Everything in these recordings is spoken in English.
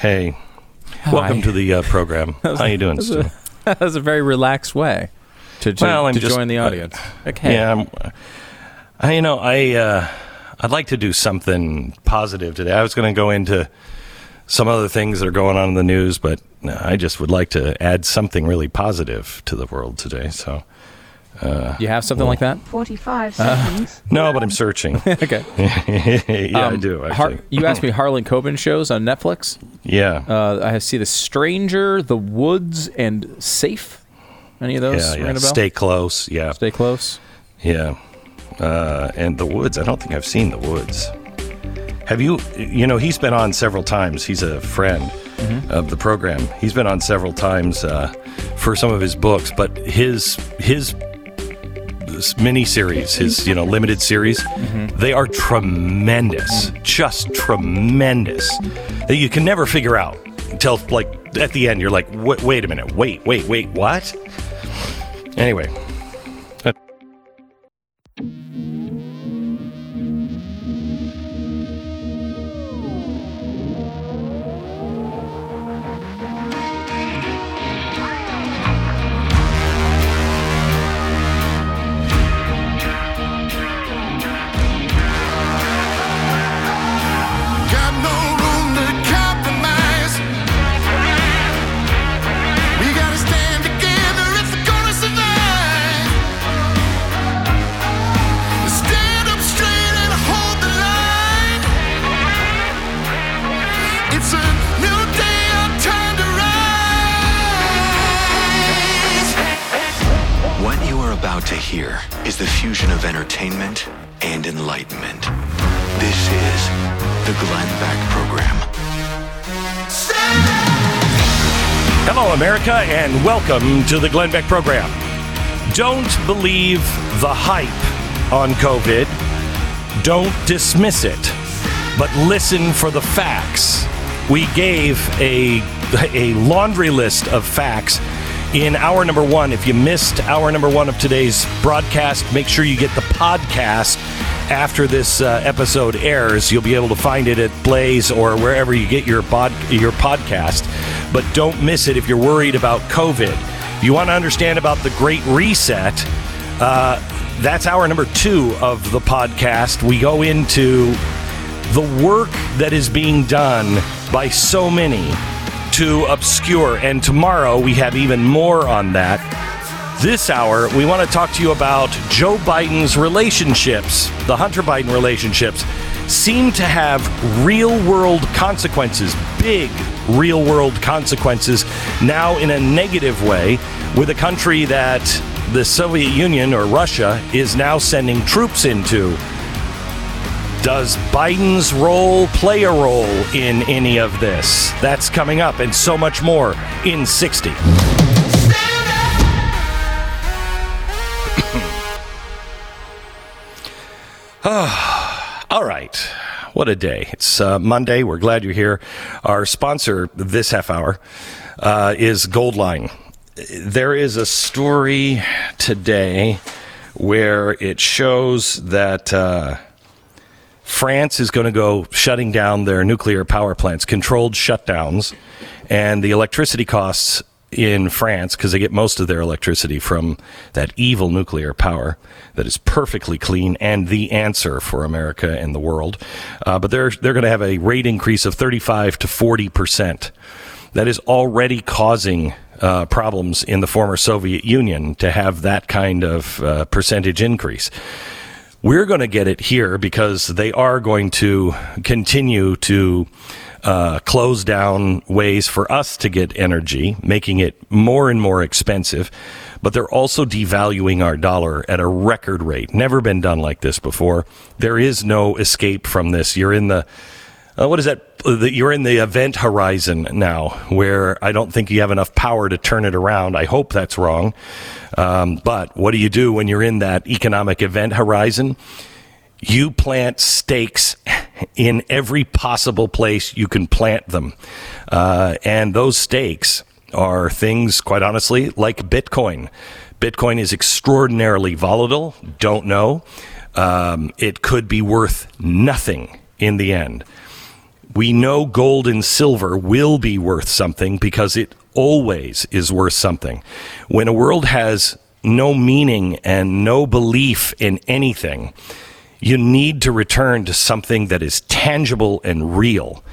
Hey, welcome to the uh, program. How you doing, Stu? that was a very relaxed way to, to, Well, to just- join the uh, audience. okay. Yeah, I'm, I, you know, I uh, I'd like to do something positive today. I was going to go into some other things that are going on in the news, but I just would like to add something really positive to the world today. So You have something like that? 45 seconds. no, but I'm searching. okay. yeah, I Um, do. Har- you asked me Harlan Coben shows on Netflix. yeah. Uh, I see The Stranger, The Woods, and Safe. Any of those yeah, yeah. Stay close. Yeah, Stay close. yeah. Uh, and the woods. I don't think I've seen the woods. Have you? You know, he's been on several times. He's a friend of the program. He's been on several times uh, for some of his books, but his his mini series, his you know limited series, they are tremendous, just tremendous. That you can never figure out until like at the end. You're like, wait, wait a minute, wait, wait, wait, what? Anyway, welcome to the Glenn Beck program. Don't believe the hype on COVID. Don't dismiss it, but listen for the facts. We gave a, a laundry list of facts in hour number one. If you missed hour number one of today's broadcast, make sure you get the podcast after this uh, episode airs. You'll be able to find it at Blaze or wherever you get your bod- your podcast. But don't miss it if you're worried about COVID. If you want to understand about the Great Reset, uh, that's hour number two of the podcast. We go into the work that is being done by so many to obscure. And tomorrow we have even more on that. This hour, we want to talk to you about Joe Biden's relationships. The Hunter Biden relationships seem to have real world consequences, big real world consequences, now in a negative way, with a country that the Soviet Union or Russia is now sending troops into. Does Biden's role play a role in any of this? That's coming up and so much more in 60. All right. Ah. What a day. It's uh, Monday. We're glad you're here. Our sponsor this half hour uh, is Goldline. There is a story today where it shows that. Uh, France is going to go shutting down their nuclear power plants, controlled shutdowns, and the electricity costs in France, because they get most of their electricity from that evil nuclear power that is perfectly clean and the answer for America and the world. Uh, but they're they're going to have a rate increase of 35 to 40 percent. That is already causing uh, problems in the former Soviet Union to have that kind of uh, percentage increase. We're going to get it here because they are going to continue to uh, close down ways for us to get energy, making it more and more expensive. But they're also devaluing our dollar at a record rate. Never been done like this before. There is no escape from this. You're in the uh, what is that? You're in the event horizon now, where I don't think you have enough power to turn it around. I hope that's wrong. Um, but what do you do when you're in that economic event horizon? You plant stakes in every possible place you can plant them. Uh, and those stakes are things, quite honestly, like Bitcoin. Bitcoin is extraordinarily volatile. Don't know. Um, it could be worth nothing in the end We know gold and silver will be worth something because it always is worth something. When a world has no meaning and no belief in anything, you need to return to something that is tangible and real.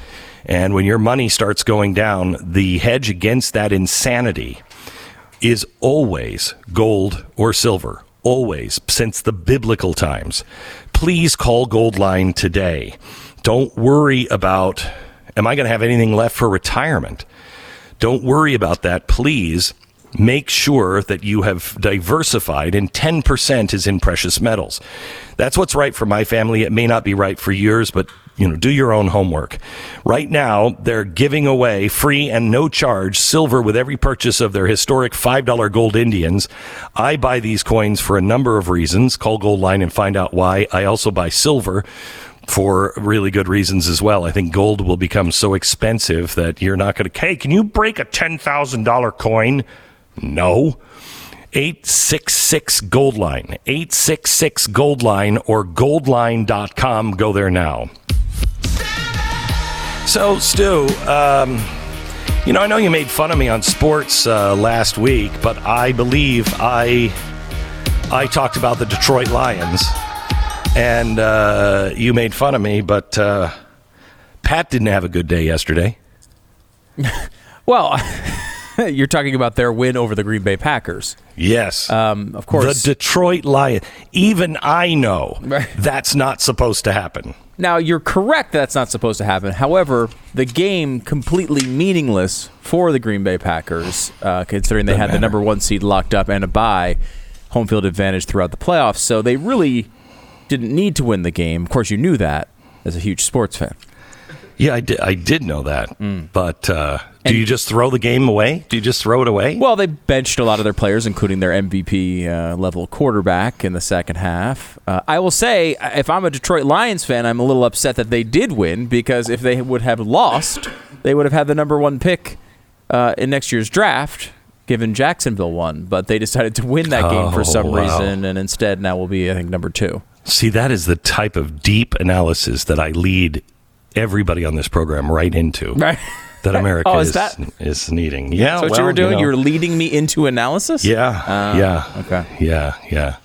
And when your money starts going down, the hedge against that insanity is always gold or silver. Always, since the biblical times. Please call Goldline today. Don't worry about, am I going to have anything left for retirement? Don't worry about that. Please make sure that you have diversified and 10% is in precious metals. That's what's right for my family. It may not be right for yours, but you know, do your own homework. Right now, they're giving away free and no charge silver with every purchase of their historic $5 gold Indians. I buy these coins for a number of reasons. Call Goldline and find out why. I also buy silver for really good reasons as well. I think gold will become so expensive that you're not going to, hey, can you break a $10,000 coin? No. 866 Gold Line. 866 Gold Line or goldline.com. Go there now. So, Stu, um, you know, I know you made fun of me on sports uh, last week, but I believe I I talked about the Detroit Lions, and uh, you made fun of me. But uh, Pat didn't have a good day yesterday. Well, you're talking about their win over the Green Bay Packers. Yes, Um, of course. the Detroit Lions. Even I know that's not supposed to happen. Now, you're correct that's not supposed to happen. However, the game completely meaningless for the Green Bay Packers, uh, considering they had the number one seed locked up and a bye, home field advantage throughout the playoffs. So they really didn't need to win the game. Of course, you knew that as a huge sports fan. Yeah, I did. I did know that. Mm. But uh, do And- you just throw the game away? Do you just throw it away? Well, they benched a lot of their players, including their MVP uh, level quarterback in the second half. Uh, I will say, if I'm a Detroit Lions fan, I'm a little upset that they did win because if they would have lost, they would have had the number one pick uh, in next year's draft, given Jacksonville won. But they decided to win that game for Oh, some wow. reason, and instead now will be, I think, number two. See, that is the type of deep analysis that I lead everybody on this program right into. Right. That America Oh, is is, that- is needing. Yeah. So what well, you were doing? know. You, were leading me into analysis. Yeah. Ah, yeah. okay. Yeah. Yeah.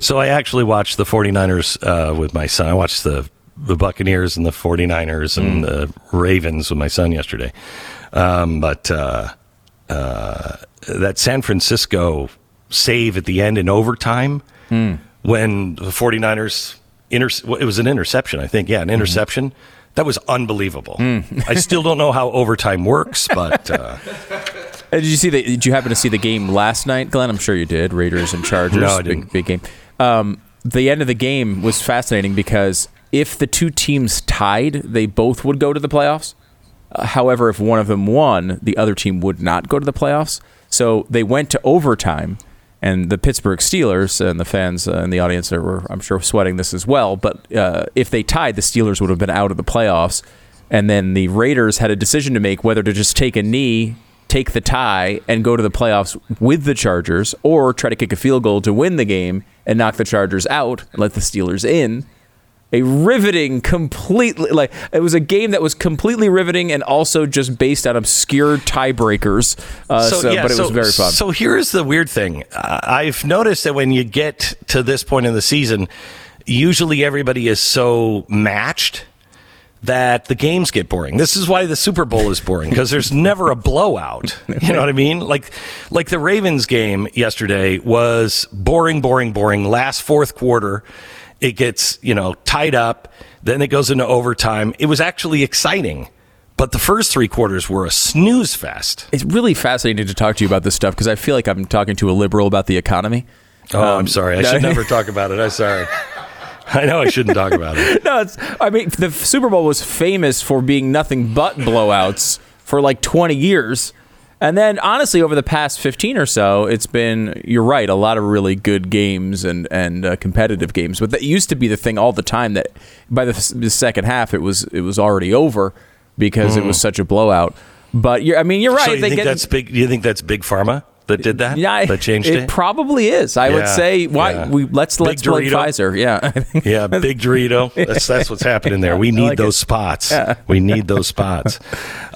So I actually watched the 49ers uh, with my son. I watched the, the Buccaneers and the 49ers and Mm. the Ravens with my son yesterday. Um, but uh, uh, that San Francisco save at the end in overtime Hmm. when the 49ers, inter- well, it was an interception, I think. Yeah, Mm-hmm. an interception. That was unbelievable. Hmm. I still don't know how overtime works, but uh, Did you see the? Did you happen to see the game last night, Glenn? I'm sure you did. Raiders and Chargers. No, I big, didn't. Big game. Um, the end of the game was fascinating because if the two teams tied, they both would go to the playoffs. Uh, however, if one of them won, the other team would not go to the playoffs. So they went to overtime, and the Pittsburgh Steelers and the fans uh, in the audience were, I'm sure, sweating this as well. But uh, if they tied, the Steelers would have been out of the playoffs. And then the Raiders had a decision to make whether to just take a knee, take the tie, and go to the playoffs with the Chargers, or try to kick a field goal to win the game and knock the Chargers out and let the Steelers in a riveting completely like it was a game that was completely riveting and also just based on obscure tiebreakers uh, so, yeah, but it was very fun So here's the weird thing. I've noticed that when you get to this point in the season, usually everybody is so matched that the games get boring. This is why the Super Bowl is boring because there's never a blowout. You know what I mean? Like like the Ravens game yesterday was boring, boring, boring. Last fourth quarter, it gets, you know, tied up, then it goes into overtime. It was actually exciting. But the first three quarters were a snooze fest. it's really fascinating to talk to you about this stuff because i feel like i'm talking to a liberal about the economy Oh, I'm um, sorry. I should never talk about it. I'm sorry. I know I shouldn't talk about it. no it's i mean the super bowl was famous for being nothing but blowouts for like 20 years and then honestly over the past 15 or so it's been you're right a lot of really good games and and uh, competitive games but that used to be the thing all the time that by the, the second half it was it was already over because it was such a blowout but you're i mean you're right. So you they think get that's big? You think that's big pharma? That did that? Yeah, that changed it. it? probably is. I would say why yeah. we let's Big let's Dorito. Pfizer. Yeah, yeah, big Dorito. That's that's what's happening there. We need like those it. spots. We need those spots.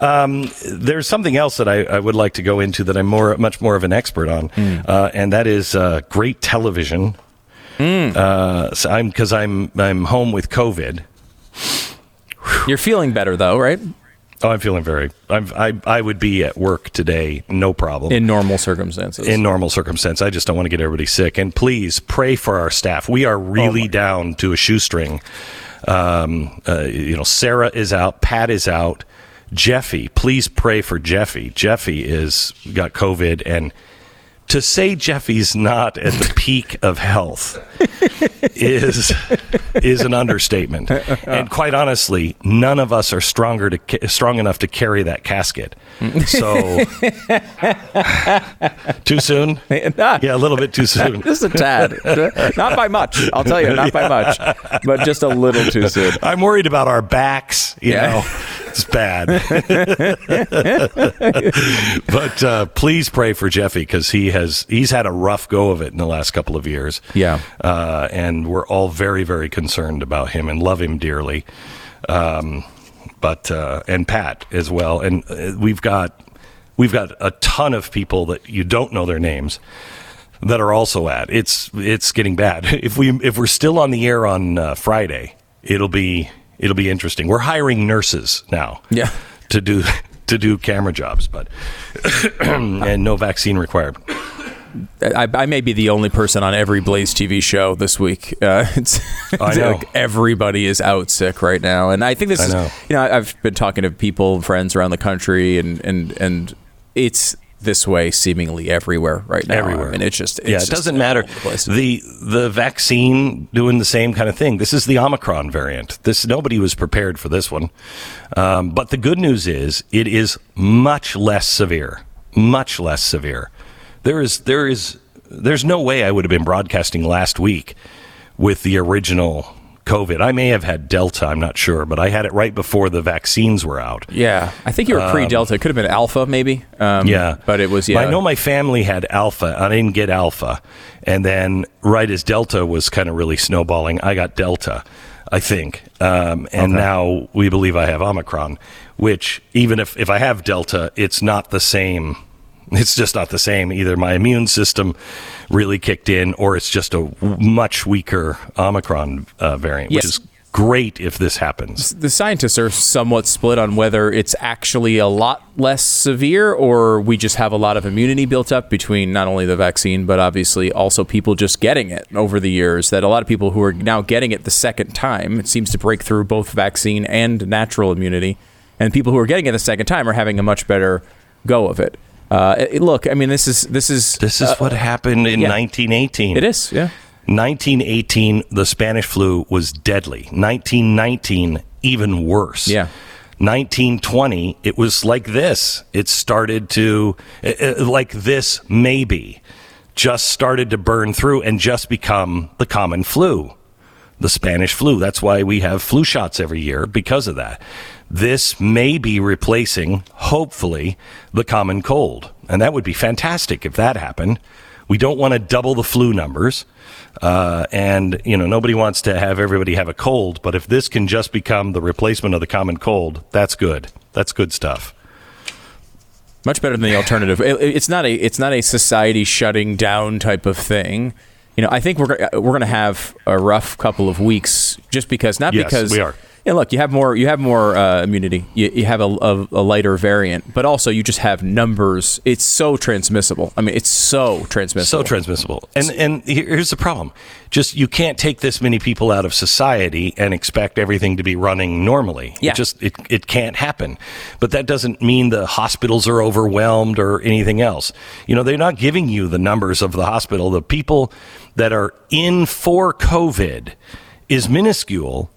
Um, there's something else that I, I would like to go into that I'm more much more of an expert on, Hmm. uh, and that is uh, great television. Hmm. Uh, so I'm because I'm I'm home with COVID. you're feeling better though, right? Oh, I'm feeling very. I'm, I I would be at work today, no problem. In normal circumstances. in normal circumstance. I just don't want to get everybody sick. And please pray for our staff. We are really down to a shoestring. Um, uh, you know, Sarah is out, Pat is out, Jeffy. Please pray for Jeffy. Jeffy is got COVID, and to say Jeffy's not at the peak of health is is an understatement. And quite honestly, none of us are stronger to strong enough to carry that casket. So too soon. Not- Yeah, a little bit too soon. Just a tad. not by much. I'll tell you, not by much. But just a little too soon. I'm worried about our backs. You Yeah. know, it's bad. but uh, please pray for Jeffy because he has he's had a rough go of it in the last couple of years. Yeah. uh, and we're all very very concerned about him and love him dearly. Um, but uh, and Pat as well, and uh, we've got we've got a ton of people that you don't know their names that are also at. It's it's getting bad. If we if we're still on the air on uh, Friday, it'll be it'll be interesting. We're hiring nurses now. Yeah. To do to do camera jobs, but and no vaccine required. I, I may be the only person on every Blaze TV show this week. Uh, it's, I know. like everybody is out sick right now, and I think this I is. know. You know, I've been talking to people, friends around the country, and and and it's this way seemingly everywhere right now. Everywhere. I mean, it's just it's yeah, it just doesn't matter. the. The the vaccine doing the same kind of thing. This is the Omicron variant. This nobody was prepared for this one. Um, but the good news is it is much less severe. Much less severe. There is there is there's no way I would have been broadcasting last week with the original COVID. I may have had Delta, I'm not sure, but I had it right before the vaccines were out. Yeah, I think you were pre-Delta. It could have been Alpha, maybe. Um, Yeah, but it was yeah. I know my family had Alpha. I didn't get Alpha, and then right as Delta was kind of really snowballing, I got Delta. I think, um, and now we believe I have Omicron. Which even if if I have Delta, it's not the same. It's just not the same. Either my immune system really kicked in, or it's just a much weaker Omicron uh, variant, Yes. which is great if this happens. the scientists are somewhat split on whether it's actually a lot less severe or we just have a lot of immunity built up between not only the vaccine but obviously also people just getting it over the years that a lot of people who are now getting it the second time it seems to break through both vaccine and natural immunity and people who are getting it the second time are having a much better go of it uh, it- look i mean this is this is This is what happened in yeah. 1918. it is yeah 1918, the Spanish flu was deadly. 1919, even worse. Yeah. 1920, it was like this. It started to, uh, uh, like this, maybe, just started to burn through and just become the common flu, the Spanish flu. That's why we have flu shots every year because of that. This may be replacing, hopefully, the common cold. And that would be fantastic if that happened. We don't want to double the flu numbers. Uh, and, you know, nobody wants to have everybody have a cold, but if this can just become the replacement of the common cold, that's good. That's good stuff. much better than the alternative. It- it's not a it's not a society shutting down type of thing. You know, I think we're we're going to have a rough couple of weeks just because not Yes, because we are. Yeah, look, you have more you have more uh, immunity. You, you have a, a, a lighter variant, but also you just have numbers. It's so transmissible. I mean, it's so transmissible. So transmissible. And and here's the problem. Just you can't take this many people out of society and expect everything to be running normally. Yeah. It just it, it can't happen. But that doesn't mean the hospitals are overwhelmed or anything else. You know, they're not giving you the numbers of the hospital. The people that are in for COVID is minuscule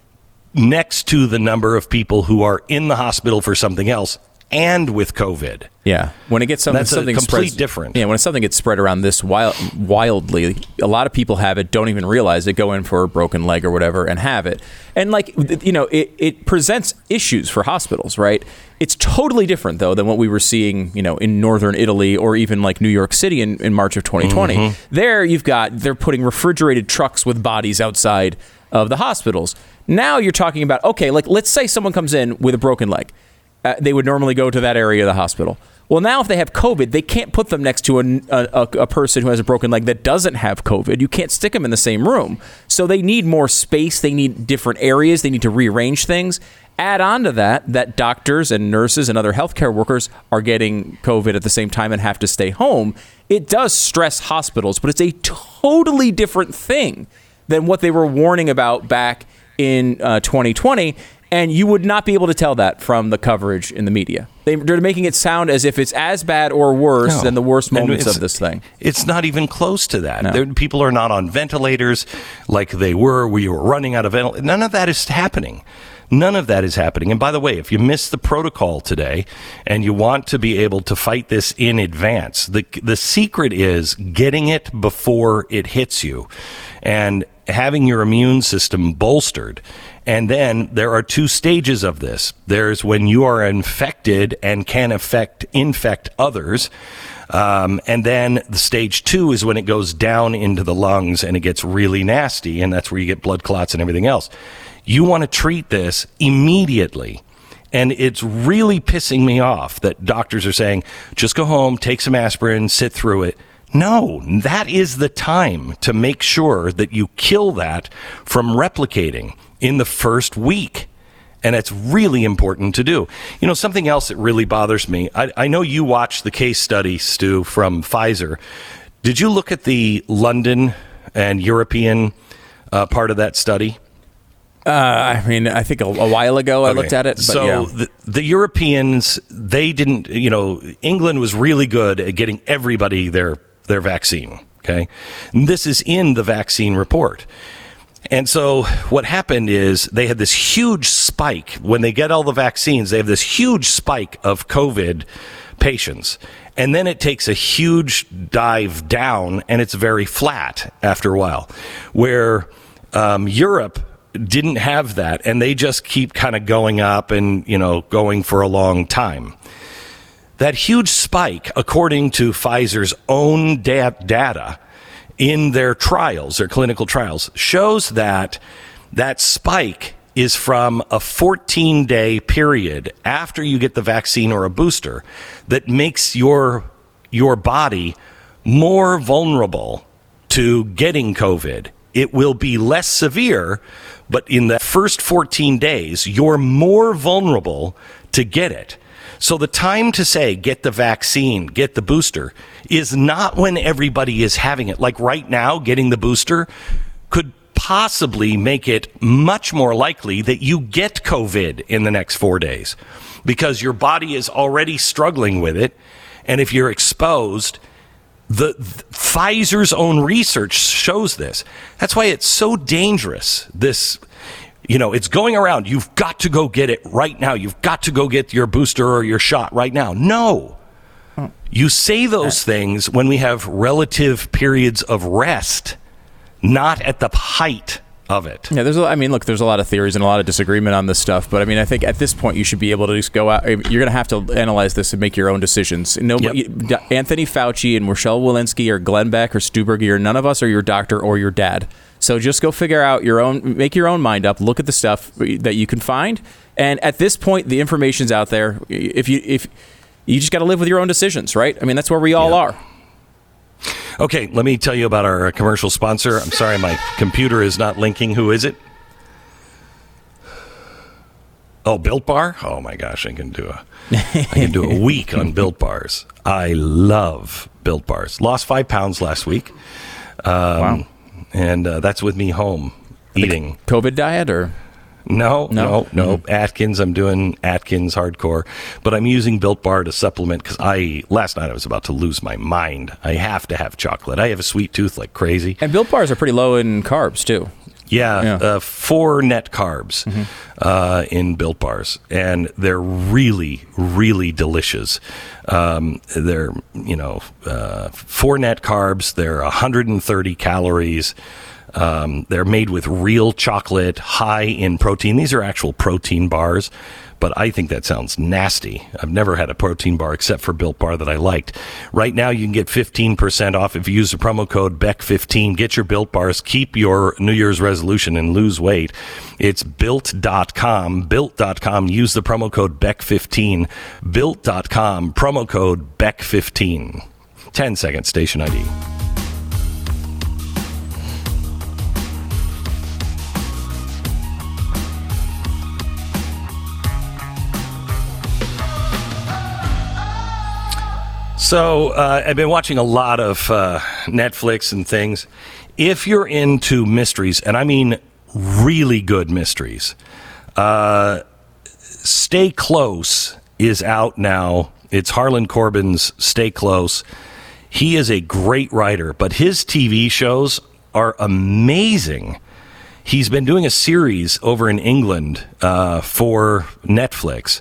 next to the number of people who are in the hospital for something else and with COVID. Yeah, when it gets something, That's something complete spreads, different. Yeah, when something gets spread around this wild, wildly, a lot of people have it, don't even realize it, go in for a broken leg or whatever, and have it. And like you know, it, it presents issues for hospitals, right? It's totally different though than what we were seeing, you know, in northern Italy or even like New York City in, in March of 2020. Mm-hmm. There, you've got they're putting refrigerated trucks with bodies outside of the hospitals. Now you're talking about okay, like let's say someone comes in with a broken leg uh, they would normally go to that area of the hospital. Well, now if they have COVID, they can't put them next to a, a, a person who has a broken leg that doesn't have COVID. You can't stick them in the same room. So they need more space. They need different areas. They need to rearrange things. Add on to that that doctors and nurses and other healthcare workers are getting COVID at the same time and have to stay home. It does stress hospitals, but it's a totally different thing than what they were warning about back in uh, 2020 and you would not be able to tell that from the coverage in the media. They, are making it sound as if it's as bad or worse No. than the worst moments of this thing. It's not even close to that. No. People are not on ventilators like they were. We were running out of ventilators. None of that is happening. None of that is happening. And by the way, if you miss the protocol today and you want to be able to fight this in advance, the the secret is getting it before it hits you and having your immune system bolstered. And then there are two stages of this. There's when you are infected and can affect infect others. Um, and then the stage two is when it goes down into the lungs and it gets really nasty, and that's where you get blood clots and everything else. You want to treat this immediately. And it's really pissing me off that doctors are saying, just go home, take some aspirin, sit through it. No, that is the time to make sure that you kill that from replicating in the first week. And it's really important to do. You know, something else that really bothers me. I, I know you watched the case study, Stu, from Pfizer. Did you look at the London and European uh, part of that study? Uh, I mean, I think a, a while ago I Okay. looked at it. But so yeah. the, the Europeans, they didn't. You know, England was really good at getting everybody their their vaccine. Okay, and this is in the vaccine report. And so what happened is they had this huge spike when they get all the vaccines. They have this huge spike of COVID patients. And then it takes a huge dive down and it's very flat after a while. Where um, Europe didn't have that and they just keep kind of going up and, you know, going for a long time. That huge spike, according to Pfizer's own da- data in their trials, their clinical trials, shows that that spike is from a 14 day period after you get the vaccine or a booster that makes your, your body more vulnerable to getting COVID. It will be less severe, but in the first 14 days, you're more vulnerable to get it. So the time to say, get the vaccine, get the booster, is not when everybody is having it. Like right now, getting the booster could possibly make it much more likely that you get COVID in the next four days because your body is already struggling with it. And if you're exposed, the, th- Pfizer's own research shows this. That's why it's so dangerous. This, you know, it's going around. You've got to go get it right now. You've got to go get your booster or your shot right now. No. You say those things when we have relative periods of rest, not at the height of it. Yeah, there's. A, I mean, look, there's a lot of theories and a lot of disagreement on this stuff, but I mean, I think at this point you should be able to just go out. You're going to have to analyze this and make your own decisions. No, Yep. Anthony Fauci and Rochelle Walensky or Glenn Beck or Stuberg, or none of us are your doctor or your dad. So just go figure out your own, make your own mind up. Look at the stuff that you can find, and at this point, the information's out there. If you if you just got to live with your own decisions, right? I mean, that's where we all are. Okay, let me tell you about our uh, commercial sponsor. I'm sorry, my computer is not linking. Who is it? Oh, Built Bar. Oh my gosh, I can do a I can do a week on Built Bars. I love Built Bars. Lost five pounds last week. Um, Wow. And uh, that's with me home eating. COVID diet or No, No? no, no. Atkins. I'm doing Atkins hardcore, but I'm using Built Bar to supplement because I last night I was about to lose my mind. I have to have chocolate. I have a sweet tooth like crazy. and Built bars are pretty low in carbs too. Yeah, Yeah. Uh, four net carbs uh, in Built Bars, and they're really, really delicious. Um, they're you know uh, four net carbs. They're 130 calories. Um, they're made with real chocolate, high in protein. These are actual protein bars, but I think that sounds nasty. I've never had a protein bar except for Built Bar that I liked. Right now, you can get 15% off if you use the promo code BECK15. Get your Built Bars, keep your New Year's resolution, and lose weight. It's built.com. Built.com. Use the promo code BECK15. Built.com. Promo code BECK15. 10 seconds, station ID. So uh, I've been watching a lot of uh, Netflix and things. If you're into mysteries, and I mean really good mysteries, uh, Stay Close is out now. It's Harlan Coben's Stay Close. He is a great writer, but his TV shows are amazing. He's been doing a series over in England uh, for Netflix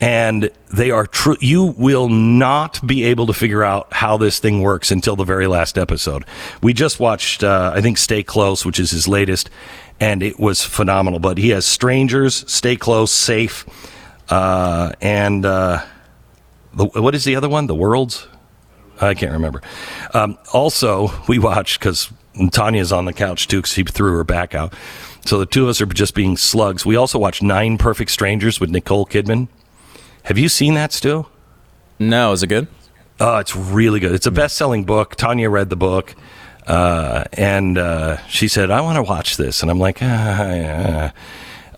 and they are true. You will not be able to figure out how this thing works until the very last episode. We just watched, uh, I think, Stay Close, which is his latest, and it was phenomenal. But he has Strangers, Stay Close, Safe, uh, and uh, the, what is the other one? The Worlds. I can't remember. Um, also, we watched because Tanya's on the couch too because he threw her back out. So the two of us are just being slugs. We also watched Nine Perfect Strangers with Nicole Kidman. Have you seen that, Stu? No, is it good? Oh, it's really good. It's a best-selling book. Tanya read the book, uh, and uh, she said, "I want to watch this," and I'm like, ah, yeah.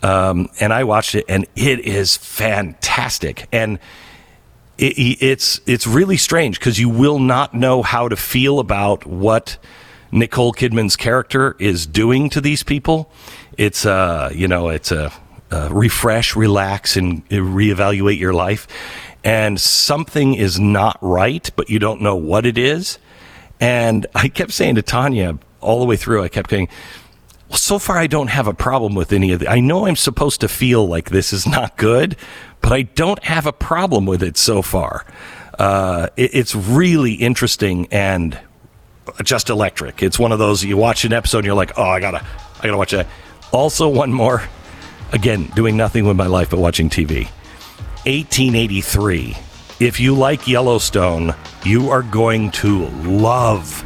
um, and I watched it, and it is fantastic, and it, it's it's really strange because you will not know how to feel about what Nicole Kidman's character is doing to these people. It's uh, you know, it's a uh, refresh, relax, and reevaluate your life. And something is not right, but you don't know what it is. And I kept saying to Tanya all the way through, I kept saying, well, so far I don't have a problem with any of it. I know I'm supposed to feel like this is not good, but I don't have a problem with it so far. Uh, it, it's really interesting and just electric. It's one of those you watch an episode and you're like, oh, I gotta, I gotta watch that. Also, one more. Again, doing nothing with my life but watching TV. 1883. If you like Yellowstone, you are going to love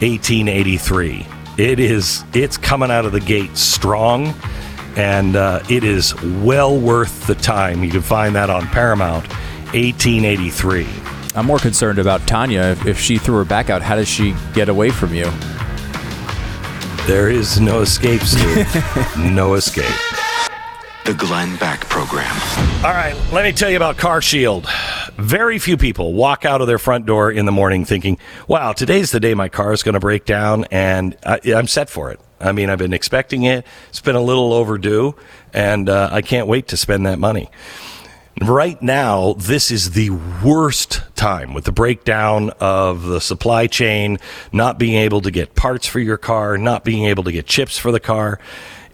1883. It is, it's coming out of the gate strong, and uh, it is well worth the time. You can find that on Paramount. 1883. I'm more concerned about Tanya. If, she threw her back out, how does she get away from you? There is no escape, Stu. no escape. The Glenn Beck Program. All right, let me tell you about Car Shield. Very few people walk out of their front door in the morning thinking, wow, today's the day my car is going to break down, and I, I'm set for it. I mean, I've been expecting it. It's been a little overdue, and uh, I can't wait to spend that money. Right now, this is the worst time with the breakdown of the supply chain, not being able to get parts for your car, not being able to get chips for the car,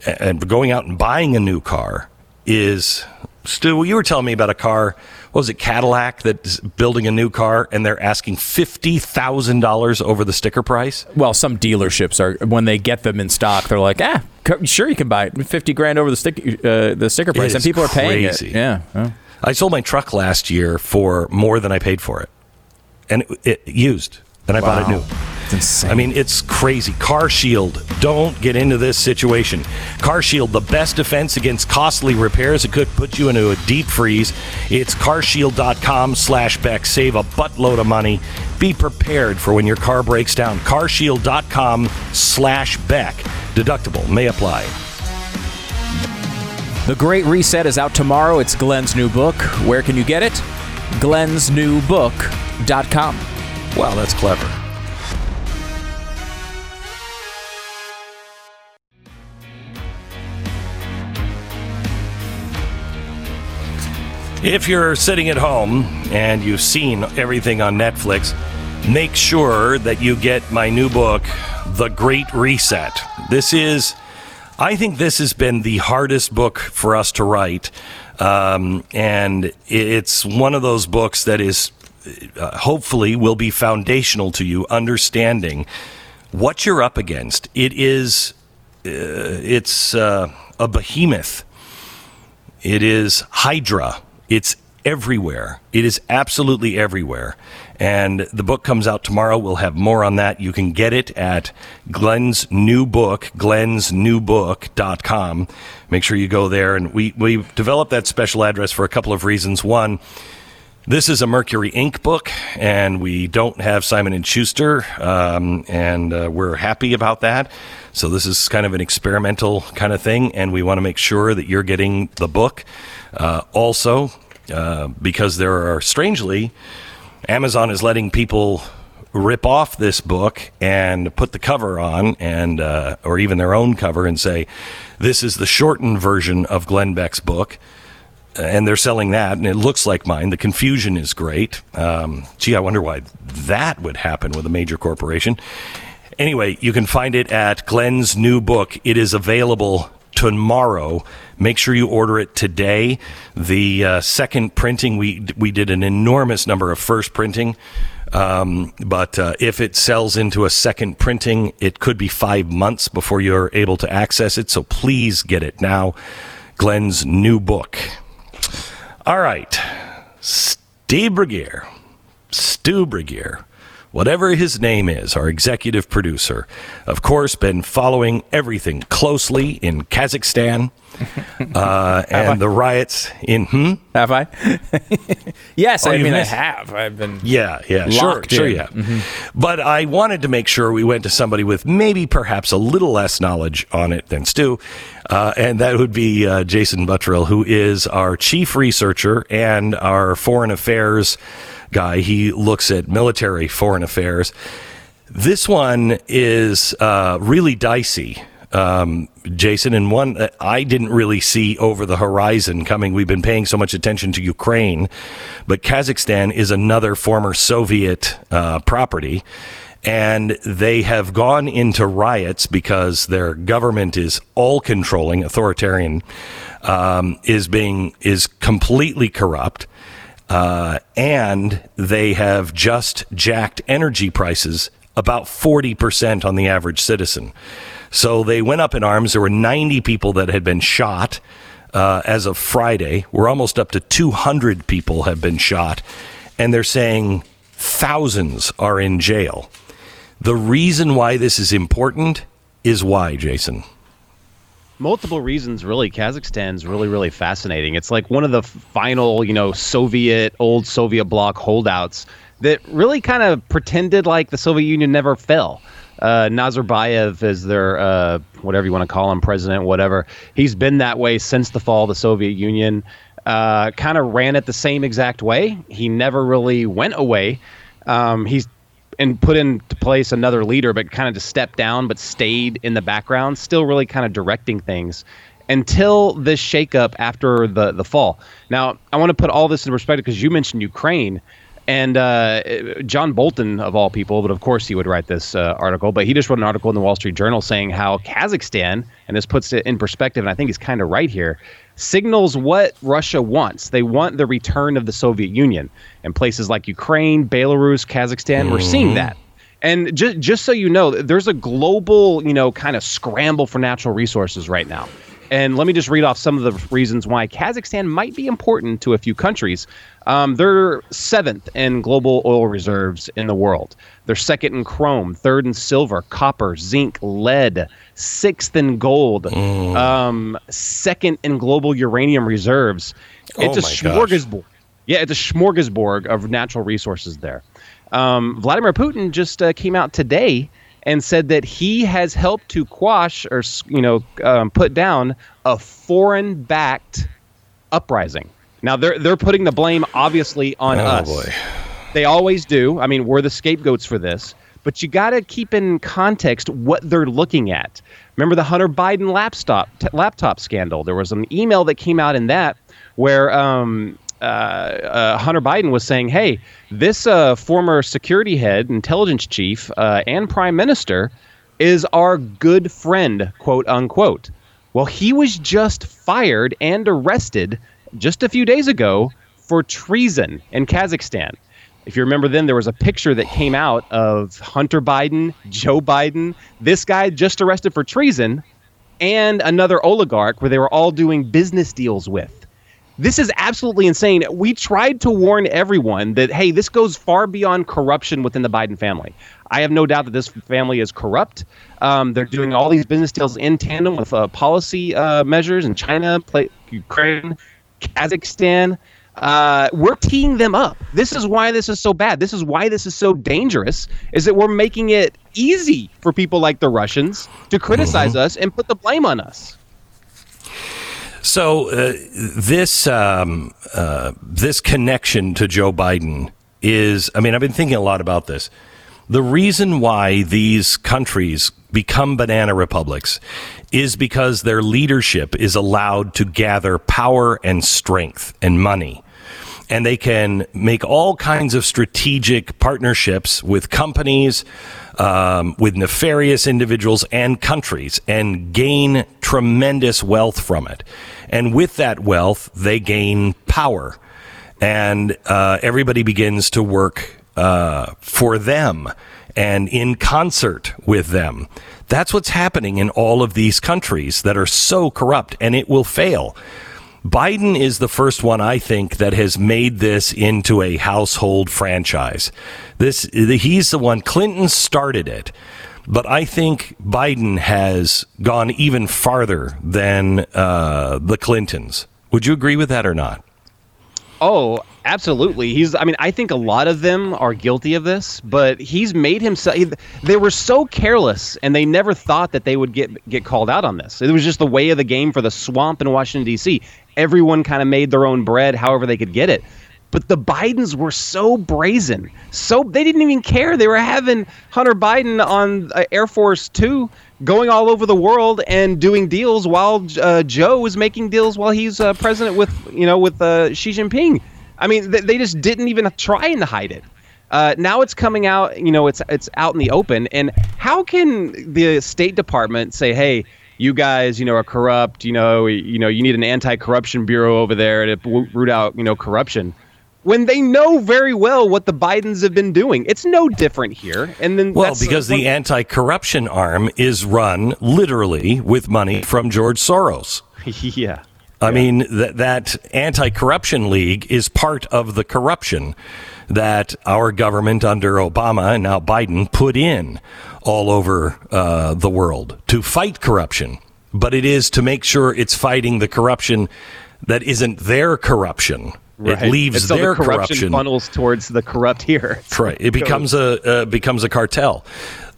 and going out and buying a new car is. Stu, you were telling me about a car. What was it, Cadillac, that's building a new car, and they're asking fifty thousand dollars over the sticker price. Well, some dealerships are when they get them in stock, they're like, ah, sure you can buy it, fifty grand over the stick, uh, the sticker price, and people are paying crazy. it. Yeah, yeah. I sold my truck last year for more than I paid for it, and it, it used, and I bought it new. It's insane. I mean, it's crazy. Car Shield, don't get into this situation. Car Shield, the best defense against costly repairs. It could put you into a deep freeze. It's carshield.com slash Beck. Save a buttload of money. Be prepared for when your car breaks down. Carshield.com slash Beck. Deductible may apply. The Great Reset is out tomorrow. It's Glenn's new book. Where can you get it? glensnewbook.com. Wow, that's clever. If you're sitting at home and you've seen everything on Netflix, make sure that you get my new book, The Great Reset. This is I think this has been the hardest book for us to write. Um, and it's one of those books that is uh, hopefully will be foundational to you understanding what you're up against. It is, uh, it's uh, a behemoth. It is Hydra. It's everywhere. It is absolutely everywhere. And the book comes out tomorrow. We'll have more on that. You can get it at Glenn's new book, glensnewbook.com. Make sure you go there. And we, we developed that special address for a couple of reasons. One, this is a Mercury Ink book, and we don't have Simon and Schuster, um, and uh, we're happy about that. So this is kind of an experimental kind of thing, and we want to make sure that you're getting the book. Uh, also, uh, because there are strangely, Amazon is letting people rip off this book and put the cover on, and uh, or even their own cover, and say, "This is the shortened version of Glenn Beck's book." And they're selling that, and it looks like mine. The confusion is great. Um, gee, I wonder why that would happen with a major corporation. Anyway, you can find it at Glenn's new book. It is available tomorrow. Make sure you order it today. The uh, second printing, we we did an enormous number of first printing. Um, but uh, if it sells into a second printing, it could be five months before you're able to access it. So please get it now. Glenn's new book. All right. Steve Burguiere, Stu Burguiere, whatever his name is, our executive producer, of course, been following everything closely in Kazakhstan uh, and the riots in. Hmm? Have I? yes, Oh, I mean I have. I've been. Yeah, yeah, sure, Locked sure, in. Mm-hmm. yeah. But I wanted to make sure we went to somebody with maybe perhaps a little less knowledge on it than Stu, uh, and that would be uh, Jason Buttrill, who is our chief researcher and our foreign affairs guy. He looks at military foreign affairs. This one is uh, really dicey. Um, Jason, and one that I didn't really see over the horizon coming. We've been paying so much attention to Ukraine, but Kazakhstan is another former Soviet uh, property, and they have gone into riots because their government is all controlling, authoritarian, um, is being is completely corrupt. Uh, and they have just jacked energy prices about 40% on the average citizen. So they went up in arms. There were 90 people that had been shot uh, as of Friday. We're almost up to 200 people have been shot. And they're saying thousands are in jail. The reason why this is important is why, Jason? multiple reasons really kazakhstan's really really fascinating it's like one of the final you know soviet old soviet bloc holdouts that really kind of pretended like the soviet union never fell uh, nazarbayev is their uh, whatever you want to call him president whatever he's been that way since the fall of the soviet union uh, kind of ran it the same exact way he never really went away um, he's and put into place another leader, but kind of just stepped down, but stayed in the background, still really kind of directing things until this shakeup after the the fall. Now, I want to put all this in perspective because you mentioned Ukraine. And uh, John Bolton, of all people, but of course he would write this uh, article, but he just wrote an article in the Wall Street Journal saying how Kazakhstan, and this puts it in perspective, and I think he's kind of right here, signals what Russia wants. They want the return of the Soviet Union. And places like Ukraine, Belarus, Kazakhstan, we're seeing that. And just just so you know, there's a global, you know, kind of scramble for natural resources right now. And let me just read off some of the reasons why Kazakhstan might be important to a few countries. Um, they're seventh in global oil reserves in the world. They're second in chrome, third in silver, copper, zinc, lead, sixth in gold, um, second in global uranium reserves. It's Oh a my gosh. smorgasbord. Yeah, it's a smorgasbord of natural resources there. Um, Vladimir Putin just uh, came out today and said that he has helped to quash or you know um, put down a foreign-backed uprising. Now they're they're putting the blame obviously on Oh, us. boy. They always do. I mean, we're the scapegoats for this. But you got to keep in context what they're looking at. Remember the Hunter Biden laptop t- laptop scandal? There was an email that came out in that where um, uh, uh, Hunter Biden was saying, "Hey, this uh, former security head, intelligence chief, uh, and prime minister is our good friend, quote unquote." Well, he was just fired and arrested just a few days ago for treason in Kazakhstan. If you remember, then there was a picture that came out of Hunter Biden, Joe Biden, this guy just arrested for treason, and another oligarch where they were all doing business deals with. This is absolutely insane. We tried to warn everyone that, hey, this goes far beyond corruption within the Biden family. I have no doubt that this family is corrupt. Um, they're doing all these business deals in tandem with uh, policy uh, measures in China, play, Ukraine, Kazakhstan. Uh, we're teeing them up. This is why this is so bad. This is why this is so dangerous. Is that we're making it easy for people like the Russians to criticize us and put the blame on us. So uh, this um, uh, this connection to Joe Biden is. I mean, I've been thinking a lot about this. The reason why these countries become banana republics is because their leadership is allowed to gather power and strength and money. And they can make all kinds of strategic partnerships with companies, um, with nefarious individuals and countries, and gain tremendous wealth from it. And with that wealth, they gain power. And uh, everybody begins to work uh, for them and in concert with them. That's what's happening in all of these countries that are so corrupt, and it will fail. Biden is the first one I think that has made this into a household franchise. This he's the one Clinton started it. But I think Biden has gone even farther than uh, the Clintons. Would you agree with that or not? Oh, absolutely. He's. I mean, I think a lot of them are guilty of this, but he's made himself. They were so careless, and they never thought that they would get get called out on this. It was just the way of the game for the swamp in Washington D.C. Everyone kind of made their own bread, however they could get it. But the Bidens were so brazen, so they didn't even care. They were having Hunter Biden on uh, Air Force Two, going all over the world and doing deals while uh, Joe was making deals while he's uh, president with you know with uh, Xi Jinping. I mean, th- they just didn't even try and hide it. Uh, now it's coming out. You know, it's it's out in the open. And how can the State Department say, "Hey"? You guys, you know, are corrupt. You know, you know, you need an anti-corruption bureau over there to root out, you know, corruption when they know very well what the Bidens have been doing. It's no different here. And then well, because the anti-corruption arm is run literally with money from George Soros. yeah. I yeah. mean that that anti-corruption league is part of the corruption that our government under Obama and now Biden put in all over uh, the world to fight corruption. But it is to make sure it's fighting the corruption that isn't their corruption Right. It leaves so their the corruption, corruption, funnels towards the corrupt here. right. It becomes a uh, becomes a cartel.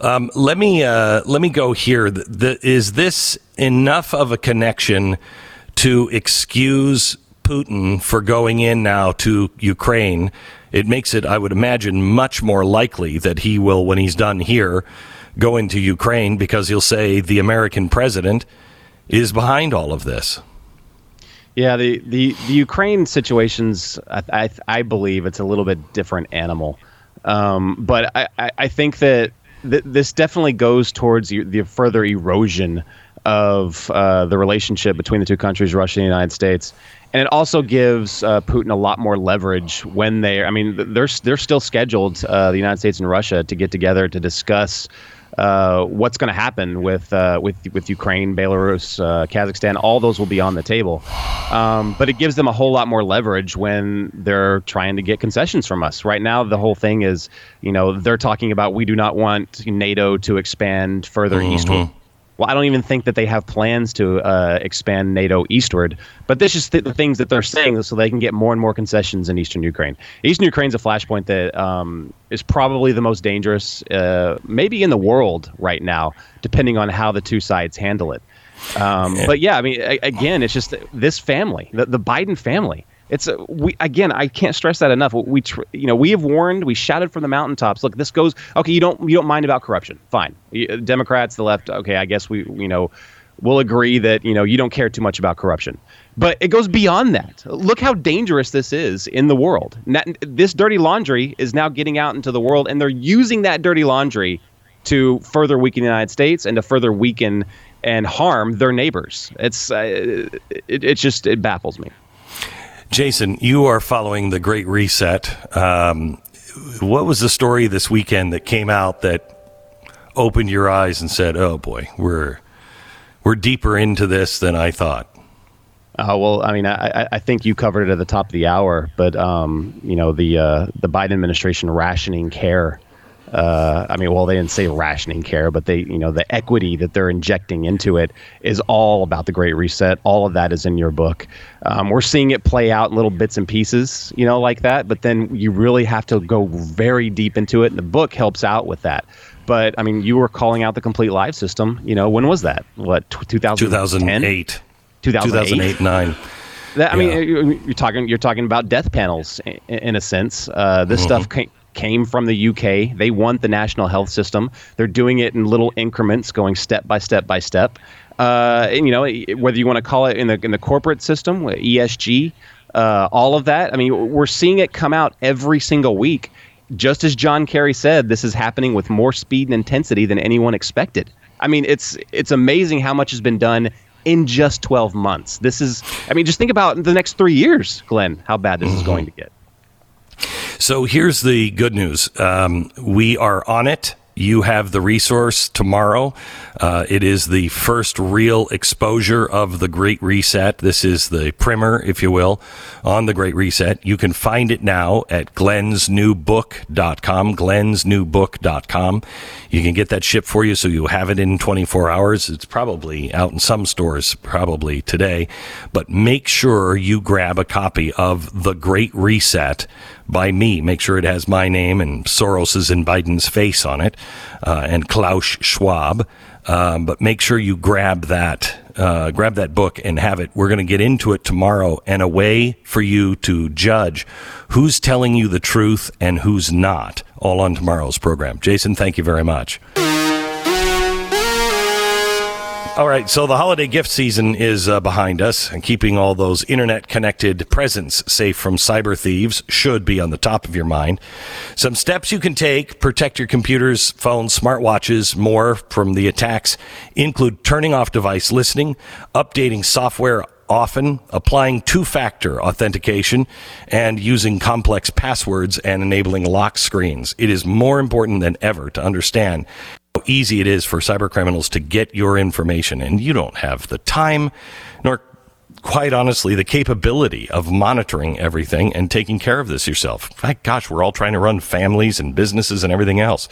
Um, let me uh, let me go here. The, the, is this enough of a connection to excuse Putin for going in now to Ukraine? It makes it, I would imagine, much more likely that he will, when he's done here, go into Ukraine because he'll say the American president is behind all of this. Yeah, the, the, the Ukraine situations, I, I, I believe it's a little bit different animal. Um, but I, I, I think that th- this definitely goes towards the further erosion of uh, the relationship between the two countries, Russia and the United States. And it also gives uh, Putin a lot more leverage when they. I mean, they're they're still scheduled, uh, the United States and Russia, to get together to discuss uh, what's going to happen with uh, with with Ukraine, Belarus, uh, Kazakhstan. All those will be on the table, um, but it gives them a whole lot more leverage when they're trying to get concessions from us. Right now, the whole thing is, you know, they're talking about we do not want NATO to expand further mm-hmm. eastward well, I don't even think that they have plans to uh, expand NATO eastward. But this is th- the things that they're saying so they can get more and more concessions in eastern Ukraine. Eastern Ukraine is a flashpoint that um, is probably the most dangerous, uh, maybe in the world right now, depending on how the two sides handle it. Um, but yeah, I mean, a- again, it's just this family, the, the Biden family it's we again. I can't stress that enough. We you know we have warned. We shouted from the mountaintops. Look, this goes okay. You don't you don't mind about corruption. Fine. Democrats, the left. Okay, I guess we you know we'll agree that you know you don't care too much about corruption. But it goes beyond that. Look how dangerous this is in the world. This dirty laundry is now getting out into the world, and they're using that dirty laundry to further weaken the United States and to further weaken and harm their neighbors. It's uh, it, it just it baffles me. Jason, you are following the Great Reset. Um, what was the story this weekend that came out that opened your eyes and said, "Oh boy, we're we're deeper into this than I thought"? Uh, well, I mean, I, I- think you covered it at the top of the hour, but um, you know the uh, the Biden administration rationing care. Uh, I mean, well, they didn't say rationing care, but they, you know, the equity that they're injecting into it is all about the Great Reset. All of that is in your book. Um, we're seeing it play out in little bits and pieces, you know, like that. But then you really have to go very deep into it, and the book helps out with that. But I mean, you were calling out the complete live system. You know, when was that? What, 2010? 2008, 2008? 2008, nine. That, I mean, Yeah. you're, you're talking you're talking about death panels in, in a sense. Uh, this Mm-hmm. stuff came, from the UK. They want the national health system. They're doing it in little increments, going step by step by step. Uh, and you know, whether you want to call it in the in the corporate system, ESG, uh, all of that. I mean, we're seeing it come out every single week. Just as John Kerry said, this is happening with more speed and intensity than anyone expected. I mean, it's it's amazing how much has been done in just 12 months. This is, I mean, just think about the next three years, Glenn, how bad this is going to get. So here's the good news. Um, we are on it. You have the resource tomorrow. Uh, it is the first real exposure of the Great Reset. This is the primer, if you will, on the Great Reset. You can find it now at glensnewbook.com, glensnewbook.com. You can get that shipped for you so you have it in 24 hours. It's probably out in some stores probably today, but make sure you grab a copy of The Great Reset by me. Make sure it has my name and Soros's and Biden's face on it, uh, and Klaus Schwab. Um, but make sure you grab that, uh, grab that book and have it. We're going to get into it tomorrow, and a way for you to judge who's telling you the truth and who's not. All on tomorrow's program. Jason, thank you very much. All right, so the holiday gift season is uh, behind us, and keeping all those internet connected presents safe from cyber thieves should be on the top of your mind. Some steps you can take protect your computers, phones, smartwatches, more from the attacks include turning off device listening, updating software often, applying two factor authentication, and using complex passwords and enabling lock screens. It is more important than ever to understand easy it is for cyber criminals to get your information, and you don't have the time nor quite honestly the capability of monitoring everything and taking care of this yourself. My gosh, we're all trying to run families and businesses and everything else.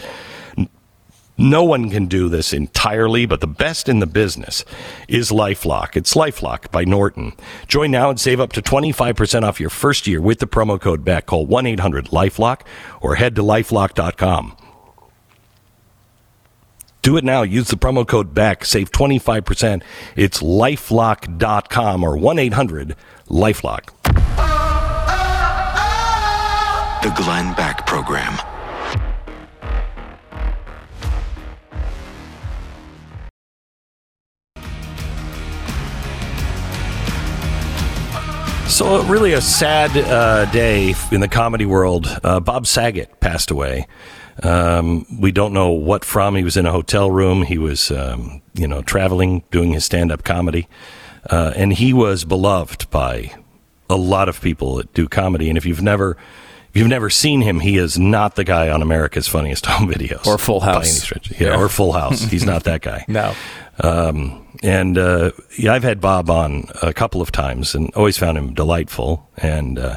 No one can do this entirely, but the best in the business is Lifelock. It's Lifelock by Norton. Join now and save up to 25% off your first year with the promo code BECK. Call 1 800 Lifelock or head to lifelock.com. Do it now. Use the promo code BECK. Save 25%. It's lifelock.com or 1 800 Lifelock. The Glenn Beck Program. So, really, a sad uh, day in the comedy world. Uh, Bob Saget passed away. Um, we don't know what from. He was in a hotel room. He was, um, you know, traveling, doing his stand-up comedy, uh, and he was beloved by a lot of people that do comedy. And if you've never, if you've never seen him, he is not the guy on America's Funniest Home Videos Or Full by House. any stretch. Yeah, or Full House. He's not that guy. No. Um, and uh, yeah, I've had Bob on a couple of times and always found him delightful. And uh,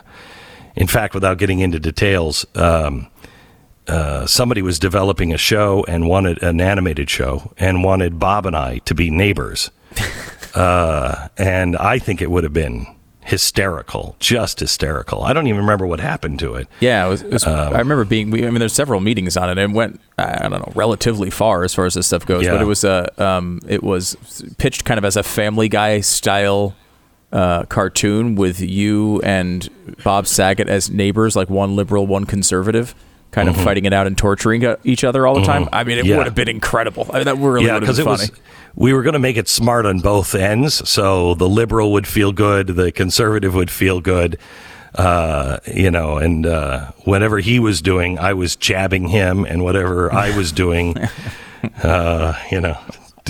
in fact, without getting into details, um, uh, somebody was developing a show and wanted an animated show and wanted Bob and I to be neighbors. uh, and I think it would have been hysterical, just hysterical. I don't even remember what happened to it. Yeah, it was, it was, Um, I remember being. I mean, there's several meetings on it, and it went. I don't know, relatively far as far as this stuff goes. Yeah. But it was a. Um, it was pitched kind of as a Family Guy style uh, cartoon with you and Bob Saget as neighbors, like one liberal, one conservative, kind of fighting it out and torturing uh, each other all the time. I mean, it Mm-hmm. Yeah. would have been incredible. I mean, that really yeah, would have because been it funny. was. We were going to make it smart on both ends, so the liberal would feel good, the conservative would feel good, uh, you know, and uh, whatever he was doing, I was jabbing him, and whatever I was doing, uh, you know,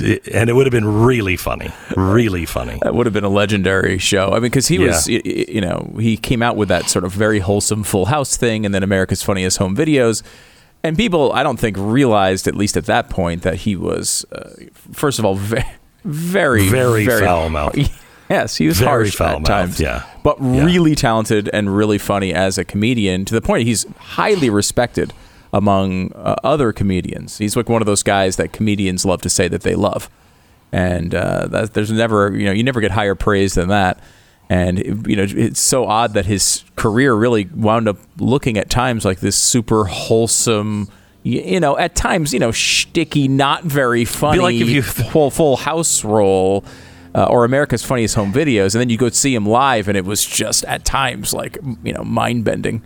and it would have been really funny, really funny. That would have been a legendary show. I mean, because he was, Yeah. y- you know, he came out with that sort of very wholesome Full House thing, and then America's Funniest Home Videos, and people, I don't think, realized at least at that point that he was, uh, first of all, very, very, Very foul-mouthed. Yes, he was Very harsh at foul-mouthed, times. yeah. but Yeah. really talented and really funny as a comedian to the point he's highly respected among uh, other comedians. He's like one of those guys that comedians love to say that they love and uh, that, there's never you know you never get higher praise than that and you know it's so odd that his career really wound up looking at times like this super wholesome you know at times you know shticky not very funny like if you- full full house role uh, or America's Funniest Home Videos, and then you go see him live, and it was just at times like you know mind bending.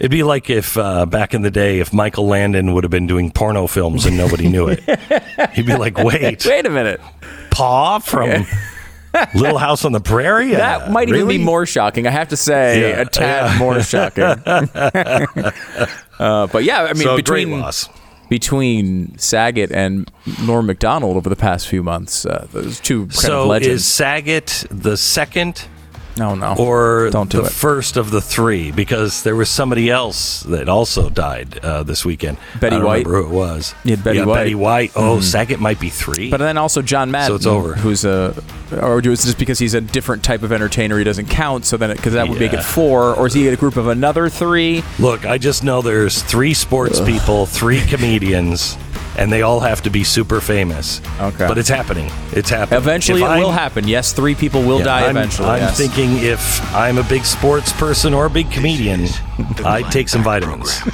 It'd be like if uh, back in the day, if Michael Landon would have been doing porno films and nobody knew it. He'd be like, "Wait, Wait a minute, Paw from Little House on the Prairie." that Uh, might even really? be more shocking. I have to say, Yeah, a tad more shocking. uh, but yeah, I mean, So between between Saget and Norm Macdonald over the past few months, uh, those two kind of So legends. is Saget the second no, no, or Don't do the it. first of the three? Because there was somebody else that also died uh, this weekend. Betty I don't White? remember who it was. You had Betty yeah, White. Mm-hmm. Betty White. Oh, Saget might be three. But then also John Madden, it's over. who's a, or is it just because he's a different type of entertainer, he doesn't count. So then, because that would make Yeah. it four, or is he a group of another three? Look, I just know there's three sports people, three comedians, and they all have to be super famous. Okay. But it's happening. It's happening. Eventually, If it will I'm- happen. Yes, three people will yeah, die I'm, eventually. I'm yes. thinking if I'm a big sports person or a big comedian, I'd take some vitamins.